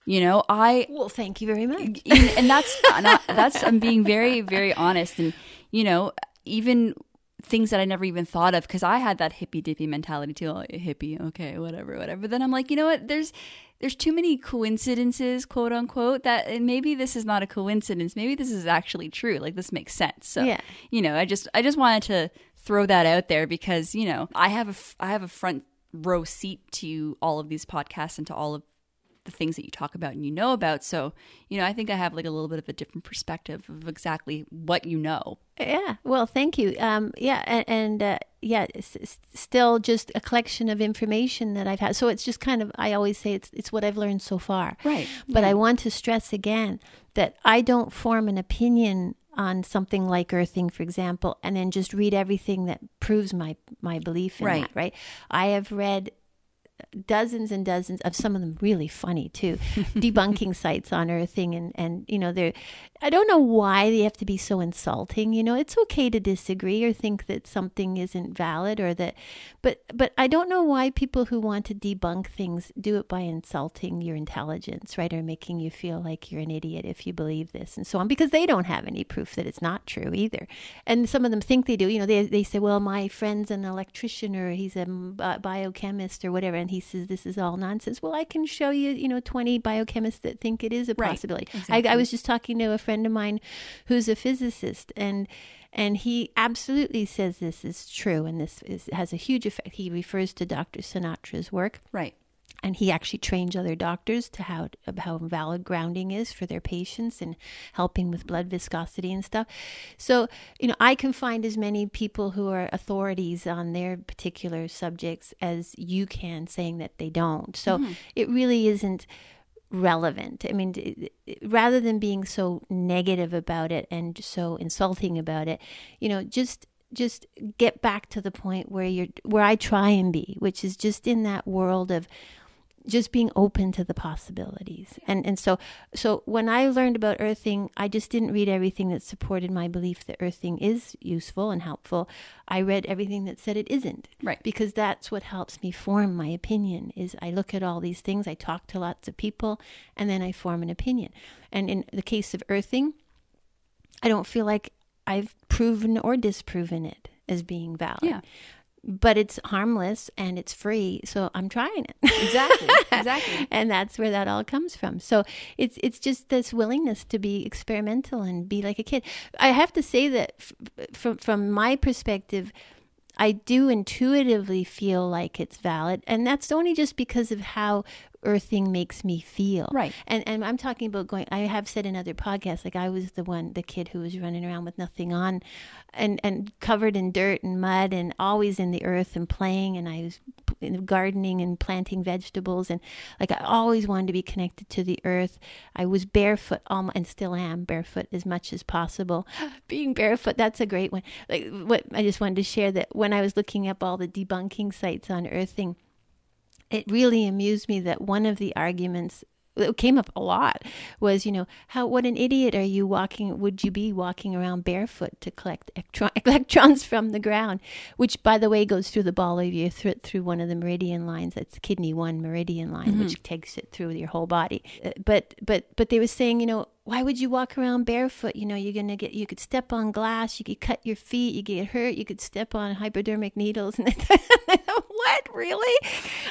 Speaker 3: You know, I
Speaker 1: well, thank you very much.
Speaker 3: and that's not, that's I'm being very very honest, and you know, even things that I never even thought of because I had that hippy dippy mentality too. Hippie, okay, whatever, whatever. But then I'm like, you know what? There's there's too many coincidences, quote unquote, that maybe this is not a coincidence. Maybe this is actually true. Like this makes sense. So
Speaker 1: Yeah.
Speaker 3: you know, I just I just wanted to throw that out there because you know I have a I have a front row seat to all of these podcasts and to all of the things that you talk about and you know about. So, you know, I think I have like a little bit of a different perspective of exactly what you know.
Speaker 1: Yeah. Well, thank you. Um, yeah, and, and uh, yeah, it's, it's still just a collection of information that I've had. So it's just kind of I always say it's it's what I've learned so far.
Speaker 3: Right.
Speaker 1: But
Speaker 3: Yeah.
Speaker 1: I want to stress again that I don't form an opinion on something like earthing, for example, and then just read everything that proves my my belief in
Speaker 3: Right.
Speaker 1: that. Right. I have read dozens and dozens of some of them really funny too. Debunking sites on earthing and and you know they're i don't know why they have to be so insulting you know? It's okay to disagree or think that something isn't valid or that but but i don't know why people who want to debunk things do it by insulting your intelligence right or making you feel like you're an idiot if you believe this and so on because they don't have any proof that it's not true either. And some of them think they do you know they, they say well my friend's an electrician or he's a mm, biochemist or whatever and he says this is all nonsense. Well i can show you you know 20 biochemists that think it is a
Speaker 3: Right,
Speaker 1: possibility.
Speaker 3: Exactly.
Speaker 1: I, I was just talking to a friend of mine who's a physicist and and he absolutely says this is true and this is, has a huge effect. He refers to dr sinatra's work.
Speaker 3: Right.
Speaker 1: And he actually trains other doctors to how how valid grounding is for their patients and helping with blood viscosity and stuff. So, you know, I can find as many people who are authorities on their particular subjects as you can saying that they don't. So, mm-hmm. it really isn't relevant. I mean, rather than being so negative about it and so insulting about it, you know, just just get back to the point where you're where I try and be, which is just in that world of just being open to the possibilities. And and so so when I learned about earthing, I just didn't read everything that supported my belief that earthing is useful and helpful. I read everything that said it isn't.
Speaker 3: Right.
Speaker 1: Because that's what helps me form my opinion is I look at all these things, I talk to lots of people, and then I form an opinion. And in the case of earthing, I don't feel like I've proven or disproven it as being valid.
Speaker 3: Yeah.
Speaker 1: But it's harmless and it's free, so I'm trying it.
Speaker 3: Exactly. Exactly.
Speaker 1: and that's where that all comes from. So it's it's just this willingness to be experimental and be like a kid. I have to say that f- from from my perspective, I do intuitively feel like it's valid, and that's only just because of how earthing makes me feel.
Speaker 3: Right.
Speaker 1: And and I'm talking about going. I have said in other podcasts, like I was the one, the kid who was running around with nothing on, and and covered in dirt and mud, and always in the earth and playing, and I was gardening and planting vegetables, and like I always wanted to be connected to the earth. I was barefoot, almo and still am barefoot as much as possible. Being barefoot, that's a great one. Like what I just wanted to share that when I was looking up all the debunking sites on earthing it really amused me that one of the arguments that came up a lot was, you know, how what an idiot are you walking? Would you be walking around barefoot to collect electron, electrons from the ground? Which, by the way, goes through the ball of your throat through one of the meridian lines. That's kidney one meridian line, which takes it through your whole body. Uh, But but but they were saying, you know, why would you walk around barefoot? You know, you're gonna get you could step on glass, you could cut your feet, you get hurt, you could step on hypodermic needles, and what really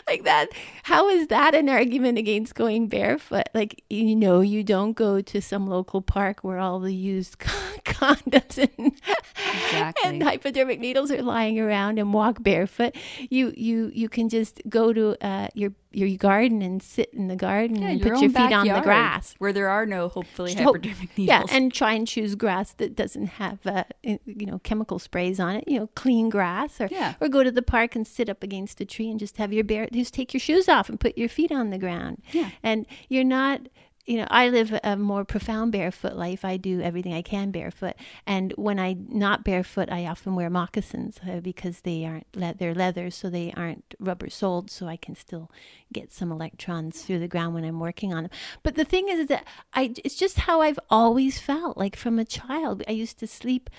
Speaker 1: like that? How is that an argument against going barefoot? Like you know, you don't go to some local park where all the used condoms and
Speaker 3: Exactly.
Speaker 1: and hypodermic needles are lying around and walk barefoot. You you you can just go to uh, your your garden and sit in the garden
Speaker 3: Yeah,
Speaker 1: and
Speaker 3: your
Speaker 1: put your feet on the grass.
Speaker 3: where there are no hopefully
Speaker 1: Hope-
Speaker 3: hypodermic
Speaker 1: Yeah,
Speaker 3: needles.
Speaker 1: and try and choose grass that doesn't have uh, you know chemical sprays on it. You know, clean grass, or
Speaker 3: Yeah.
Speaker 1: or go to the park and sit up against a tree and just have your bare just take your shoes off and put your feet on the ground.
Speaker 3: Yeah.
Speaker 1: and you're not. You know, I live a more profound barefoot life. I do everything I can barefoot, and when I not barefoot, I often wear moccasins uh, because they aren't le- they're leather, so they aren't rubber soled, so I can still get some electrons through the ground when I'm working on them. But the thing is, is that I it's just how I've always felt. Like from a child, I used to sleep.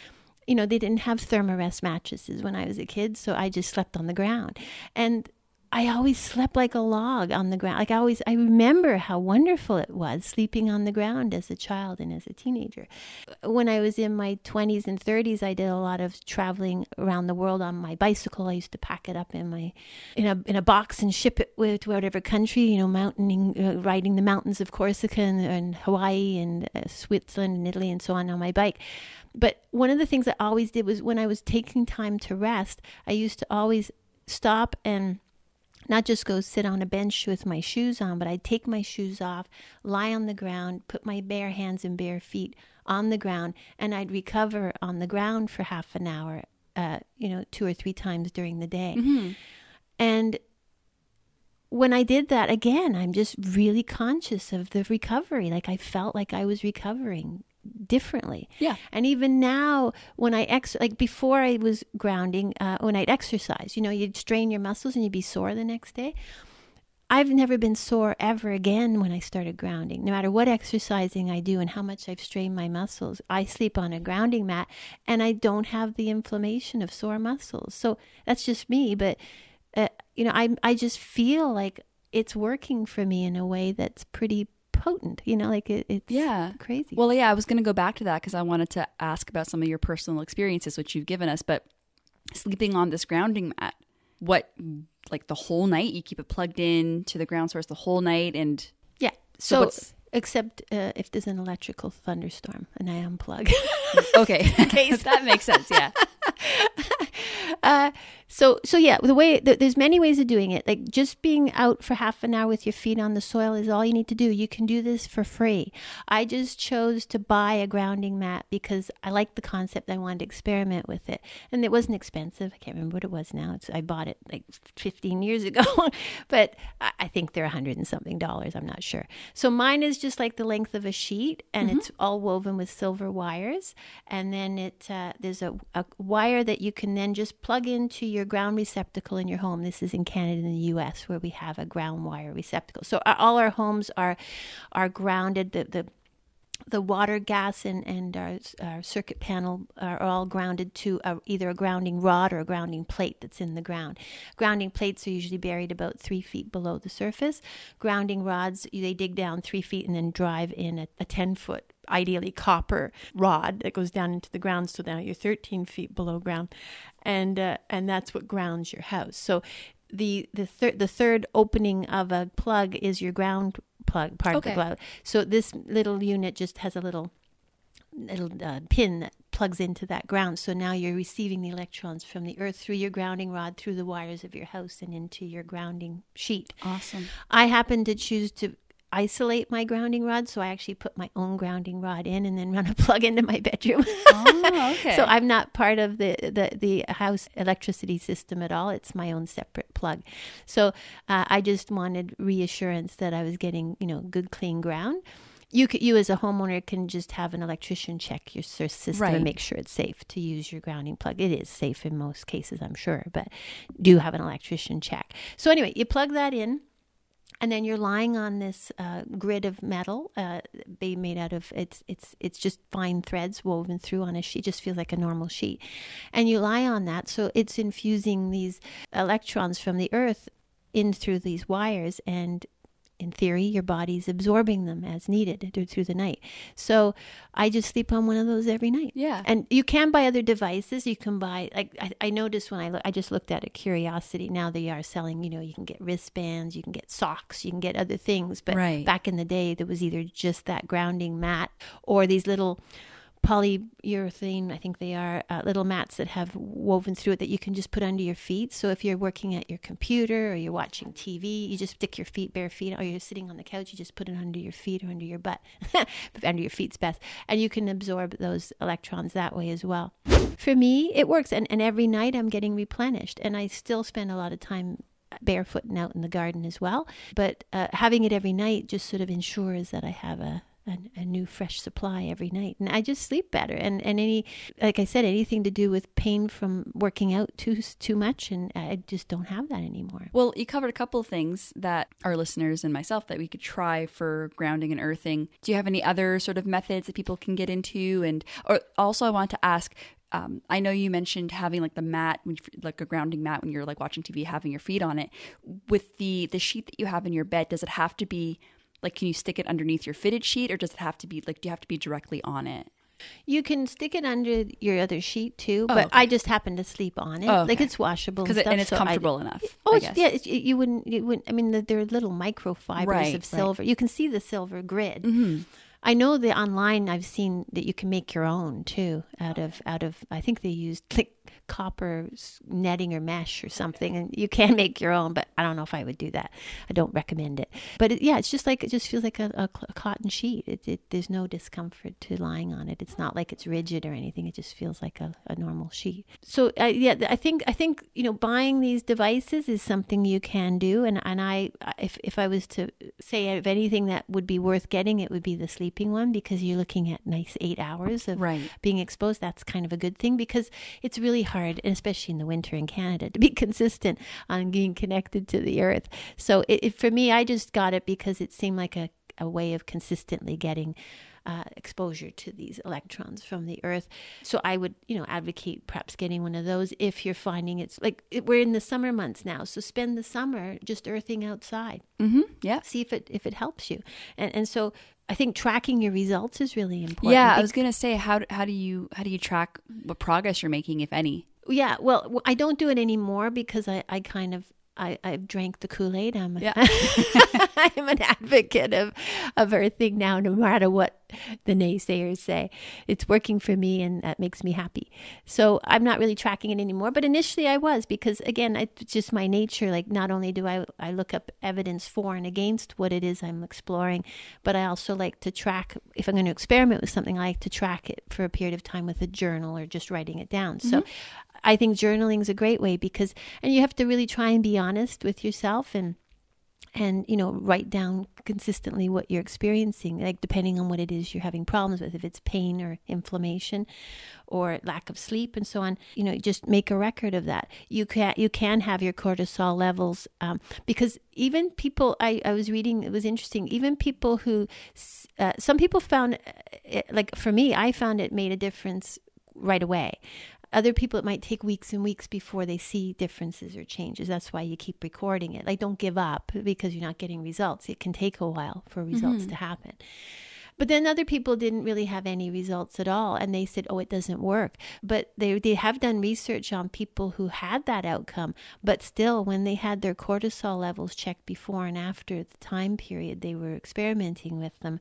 Speaker 1: You know, they didn't have Therm-a-Rest mattresses when I was a kid, so I just slept on the ground, and I always slept like a log on the ground. Like I always, I remember how wonderful it was sleeping on the ground as a child and as a teenager. When I was in my 20s and 30s, I did a lot of traveling around the world on my bicycle. I used to pack it up in my in a in a box and ship it with, to whatever country, you know, mountaining, uh, riding the mountains of Corsica and, and Hawaii and uh, Switzerland and Italy and so on on my bike. But one of the things I always did was when I was taking time to rest, I used to always stop and not just go sit on a bench with my shoes on, but I'd take my shoes off, lie on the ground, put my bare hands and bare feet on the ground, and I'd recover on the ground for half an hour, uh, you know, two or three times during the day. And when I did that again, I'm just really conscious of the recovery. Like I felt like I was recovering differently.
Speaker 3: Yeah.
Speaker 1: And even now, when I ex like before I was grounding, uh, when I'd exercise, you know, you'd strain your muscles and you'd be sore the next day. I've never been sore ever again when I started grounding. No matter what exercising I do and how much I've strained my muscles, I sleep on a grounding mat and I don't have the inflammation of sore muscles. So that's just me, but uh, you know, I I just feel like it's working for me in a way that's pretty potent. You know, like it, it's
Speaker 3: Yeah.
Speaker 1: crazy.
Speaker 3: Well, yeah, I was going to go back to that because I wanted to ask about some of your personal experiences, which you've given us. But sleeping on this grounding mat, what, like the whole night, you keep it plugged in to the ground source the whole night, and
Speaker 1: yeah.
Speaker 3: So
Speaker 1: So, except uh, if there's an electrical thunderstorm and I unplug.
Speaker 3: okay, that makes sense. Yeah,
Speaker 1: uh, so so yeah, the way th- there's many ways of doing it. Like just being out for half an hour with your feet on the soil is all you need to do. You can do this for free. I just chose to buy a grounding mat because I liked the concept. I wanted to experiment with it, and it wasn't expensive. I can't remember what it was now. It's, I bought it like 15 years ago, but I, I think they're hundred and something dollars. I'm not sure. So mine is just like the length of a sheet, and it's all woven with silver wires, and then it uh, there's a, a wire that you can then just plug into your ground receptacle in your home. This is in Canada and the U.S. where we have a ground wire receptacle. So uh, all our homes are are grounded. The the the water, gas, and, and our, our circuit panel are all grounded to a, either a grounding rod or a grounding plate that's in the ground. Grounding plates are usually buried about three feet below the surface. Grounding rods, they dig down three feet and then drive in a, a 10 foot, ideally copper rod that goes down into the ground. So now you're 13 feet below ground. And, uh, and that's what grounds your house. So the the third the third opening of a plug is your ground plug part of the plug. So this little unit just has a little little uh, pin that plugs into that ground. So now you're receiving the electrons from the earth through your grounding rod, through the wires of your house, and into your grounding sheet.
Speaker 3: awesome.
Speaker 1: I happen to choose to isolate my grounding rod, so I actually put my own grounding rod in and then run a plug into my bedroom.
Speaker 3: Oh, okay.
Speaker 1: So I'm not part of the, the, the house electricity system at all. It's my own separate plug. So uh, I just wanted reassurance that I was getting, you know, good clean ground. You could, you as a homeowner can just have an electrician check your system
Speaker 3: Right.
Speaker 1: and make sure it's safe to use your grounding plug. It is safe in most cases, I'm sure, but do have an electrician check. So anyway, you plug that in and then you're lying on this uh, grid of metal, uh, made out of it's it's it's just fine threads woven through on a sheet. Just feels like a normal sheet, and you lie on that. So it's infusing these electrons from the earth in through these wires, and in theory, your body's absorbing them as needed through- the night. So I just sleep on one of those every night.
Speaker 3: Yeah.
Speaker 1: And you can buy other devices. You can buy like I, I noticed when I look, I just looked at a Curiosity. Now they are selling. You know, you can get wristbands, you can get socks, you can get other things. But
Speaker 3: Right.
Speaker 1: back in the day, there was either just that grounding mat or these little polyurethane, I think they are, uh, little mats that have woven through it that you can just put under your feet. So if you're working at your computer or you're watching TV, you just stick your feet, bare feet, or you're sitting on the couch, you just put it under your feet or under your butt. under your feet's best. And you can absorb those electrons that way as well. For me, it works. And, and every night I'm getting replenished. And I still spend a lot of time barefoot and out in the garden as well. But uh, having it every night just sort of ensures that I have a, a, a, new fresh supply every night and i just sleep better. And and any like i said anything to do with pain from working out too too much and i just don't have that anymore.
Speaker 3: Well you covered a couple of things that our listeners and myself that we could try for grounding and earthing. Do you have any other sort of methods that people can get into? And or also i want to ask um, I know you mentioned having like the mat, like a grounding mat when you're like watching TV, having your feet on it. With the the sheet that you have in your bed, does it have to be like? Can you stick it underneath your fitted sheet, or does it have to be like? Do you have to be directly on it?
Speaker 1: You can stick it under your other sheet too, oh, but okay. I just happen to sleep on it. Oh, okay. Like it's washable
Speaker 3: and,
Speaker 1: it,
Speaker 3: and it's so comfortable I, enough.
Speaker 1: Oh, yeah. It, you wouldn't. You wouldn't. I mean, they're little microfibers right, of silver. Right. You can see the silver grid. Mm-hmm. I know that online I've seen that you can make your own too out of out of I think they used like copper netting or mesh or something, and you can make your own. But I don't know if I would do that. I don't recommend it. But it, yeah, it's just like it just feels like a, a, a cotton sheet. It, it, there's no discomfort to lying on it. It's not like it's rigid or anything. It just feels like a, a normal sheet. So uh, yeah, I think I think you know buying these devices is something you can do. And and I if if I was to say of anything that would be worth getting, it would be the sleeping one because you're looking at nice eight hours of
Speaker 3: right.
Speaker 1: being exposed. That's kind of a good thing because it's really hard, and especially in the winter in Canada, to be consistent on being connected to the earth. So it, it, for me, I just got it because it seemed like a, a way of consistently getting uh, exposure to these electrons from the earth. So I would, you know, advocate perhaps getting one of those if you're finding it's like it, we're in the summer months now. So spend the summer just earthing outside.
Speaker 3: Mm-hmm. Yeah.
Speaker 1: See if it if it helps you. And and so I think tracking your results is really important.
Speaker 3: Yeah, I was gonna say how how do you how do you track what progress you're making, if any?
Speaker 1: Yeah, well, I don't do it anymore because I, I kind of I, I've drank the Kool Aid. I'm, yeah. I'm an advocate of, of earthing now, no matter what the naysayers say. It's working for me, and that makes me happy. So I'm not really tracking it anymore. But initially, I was because, again, it's just my nature. Like, not only do I, I look up evidence for and against what it is I'm exploring, but I also like to track, if I'm going to experiment with something, I like to track it for a period of time with a journal or just writing it down. Mm-hmm. So I think journaling is a great way because, and you have to really try and be honest with yourself and and you know write down consistently what you're experiencing like depending on what it is you're having problems with if it's pain or inflammation or lack of sleep and so on you know just make a record of that. You can you can have your cortisol levels um, because even people I, I was reading it was interesting even people who uh, some people found it, like for me i found it made a difference right away other people, it might take weeks and weeks before they see differences or changes. That's why you keep recording it. Like, don't give up because you're not getting results. It can take a while for results mm-hmm. to happen. But then other people didn't really have any results at all, and they said, "Oh, it doesn't work." But they they have done research on people who had that outcome, but still, when they had their cortisol levels checked before and after the time period they were experimenting with them,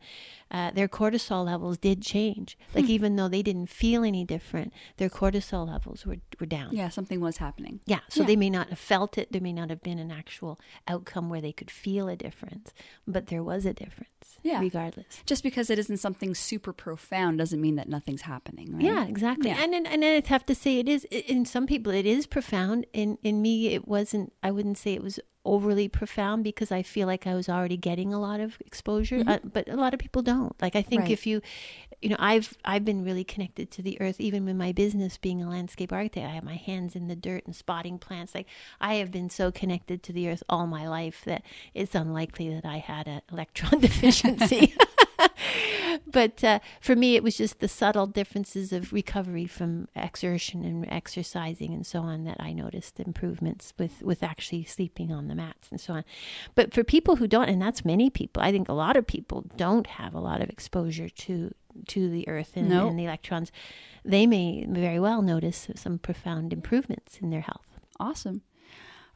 Speaker 1: uh, their cortisol levels did change. Like hmm. even though they didn't feel any different, their cortisol levels were were down.
Speaker 3: Yeah, something was happening.
Speaker 1: Yeah, so yeah. they may not have felt it. There may not have been an actual outcome where they could feel a difference, but there was a difference. Yeah, regardless.
Speaker 3: Just because it isn't something super profound doesn't mean that nothing's happening. Right?
Speaker 1: Yeah, exactly. Yeah. And and, and I have to say it is in some people it is profound. In in me, it wasn't. I wouldn't say it was overly profound because I feel like I was already getting a lot of exposure, mm-hmm. uh, but a lot of people don't. Like I think right. if you, you know, I've I've been really connected to the earth even with my business being a landscape architect. I have my hands in the dirt and spotting plants. Like I have been so connected to the earth all my life that it's unlikely that I had an electron deficiency. but uh, for me, it was just the subtle differences of recovery from exertion and exercising and so on that I noticed improvements with, with actually sleeping on the mats and so on. But for people who don't, and that's many people, I think a lot of people don't have a lot of exposure to to the earth and, nope. and the electrons, they may very well notice some profound improvements in their health.
Speaker 3: Awesome.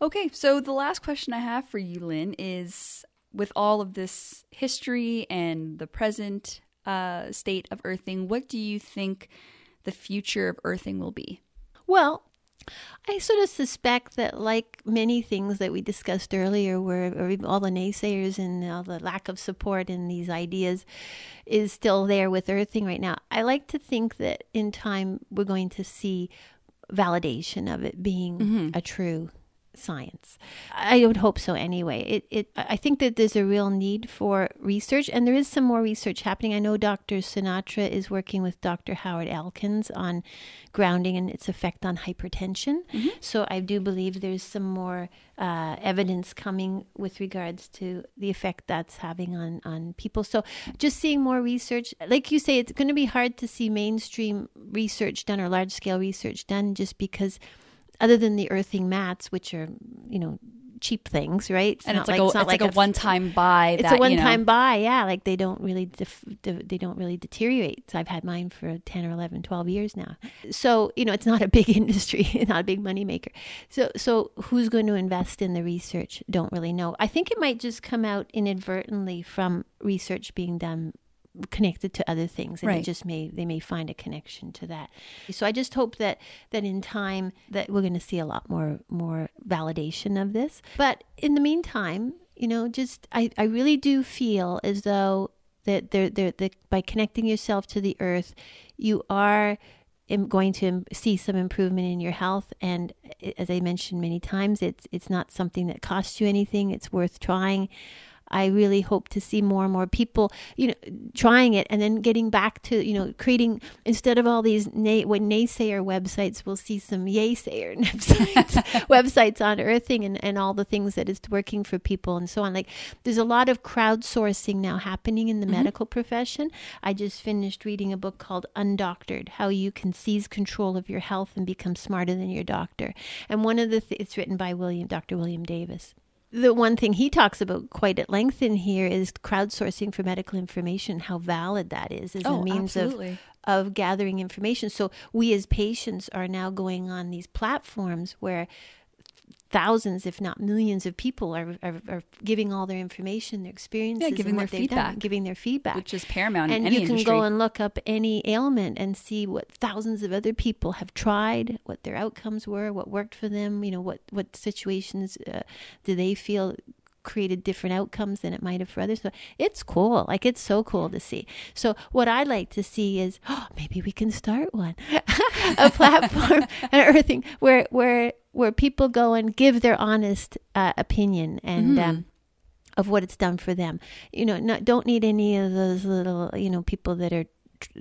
Speaker 3: Okay, so the last question I have for you, Lynn, is with all of this history and the present uh, state of earthing, what do you think the future of earthing will be?
Speaker 1: Well, I sort of suspect that, like many things that we discussed earlier, where all the naysayers and all the lack of support in these ideas is still there with earthing right now. I like to think that in time we're going to see validation of it being mm-hmm. a true science. I would hope so anyway. It, it, I think that there's a real need for research, and there is some more research happening. I know Dr. Sinatra is working with Dr. Howard Elkins on grounding and its effect on hypertension. Mm-hmm. So I do believe there's some more uh, evidence coming with regards to the effect that's having on, on people. So just seeing more research, like you say, it's going to be hard to see mainstream research done or large scale research done just because other than the earthing mats, which are, you know, cheap things, right?
Speaker 3: It's and it's like, like, a, it's, it's like, like, a, one time buy.
Speaker 1: It's
Speaker 3: that,
Speaker 1: a one time
Speaker 3: you know,
Speaker 1: buy, yeah. Like they don't really def, de, they don't really deteriorate. So I've had mine for 10 or 11, 12 years now. So, you know, it's not a big industry, not a big money maker. So so who's going to invest in the research? Don't really know. I think it might just come out inadvertently from research being done connected to other things and right. it just may they may find a connection to that. So i just hope that that in time that we're going to see a lot more more validation of this. But in the meantime you know just i i really do feel as though that they're, they're, that by connecting yourself to the earth you are going to see some improvement in your health. And eh, as i mentioned many times it's it's not something that costs you anything. It's worth trying I really hope to see more and more people, you know, trying it and then getting back to, you know, creating instead of all these nay, when naysayer websites, we'll see some yaysayer websites, websites on earthing and, and all the things that is working for people and so on. Like there's a lot of crowdsourcing now happening in the mm-hmm. medical profession. I just finished reading a book called Undoctored: How You Can Seize Control of Your Health and Become Smarter Than Your Doctor. And one of the th- it's written by William Dr. William Davis the one thing he talks about quite at length in here is crowdsourcing for medical information, how valid that is as oh, a means absolutely. of of gathering information. So we as patients are now going on these platforms where thousands, if not millions, of people are, are, are giving all their information, their experiences,
Speaker 3: yeah, giving their feedback,
Speaker 1: done, giving their feedback,
Speaker 3: which is paramount.
Speaker 1: And
Speaker 3: you
Speaker 1: can
Speaker 3: industry.
Speaker 1: go and look up any ailment and see what thousands of other people have tried, what their outcomes were, what worked for them. You know, what what situations uh, do they feel created different outcomes than it might have for others. So it's cool. Like it's so cool to see. So what I'd like to see is oh, maybe we can start one, a platform, an earthing where where where people go and give their honest uh, opinion and. Mm-hmm. Um, of what it's done for them, you know, not, don't need any of those little, you know, people that are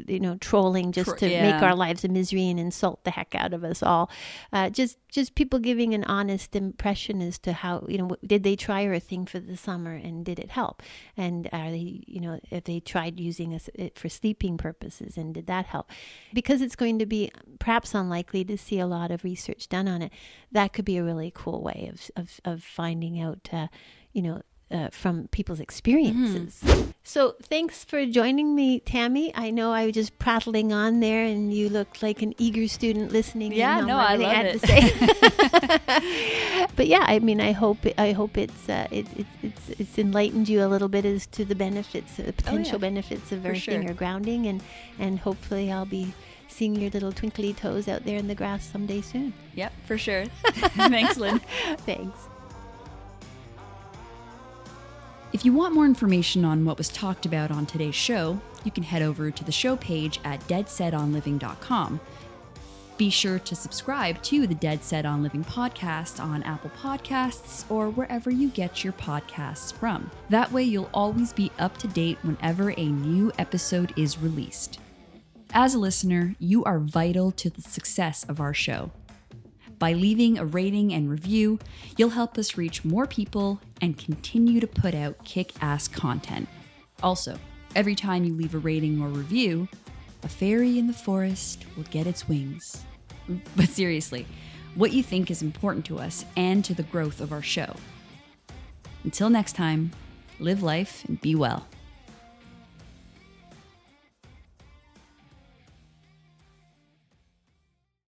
Speaker 1: you know trolling just to yeah. make our lives a misery and insult the heck out of us all. Uh, just just people giving an honest impression as to how you know did they try a thing for the summer and did it help? And are they you know if they tried using it for sleeping purposes and did that help? Because it's going to be perhaps unlikely to see a lot of research done on it that could be a really cool way of of, of finding out uh, you know uh, from people's experiences. Mm-hmm. So, thanks for joining me, Tammy. I know I was just prattling on there, and you looked like an eager student listening.
Speaker 3: Yeah, no, I love
Speaker 1: I it. but yeah, I mean, I hope I hope it's uh, it, it, it's it's enlightened you a little bit as to the benefits, the potential oh, yeah. benefits of earthing sure. or grounding, and and hopefully I'll be seeing your little twinkly toes out there in the grass someday soon.
Speaker 3: Yep, for sure. Thanks, Lynn.
Speaker 1: Thanks.
Speaker 3: If you want more information on what was talked about on today's show, you can head over to the show page at deadsetonliving.com. Be sure to subscribe to the Dead Set on Living podcast on Apple Podcasts or wherever you get your podcasts from. That way, you'll always be up to date whenever a new episode is released. As a listener, you are vital to the success of our show. By leaving a rating and review, you'll help us reach more people and continue to put out kick ass content. Also, every time you leave a rating or review, a fairy in the forest will get its wings. But seriously, what you think is important to us and to the growth of our show. Until next time, live life and be well.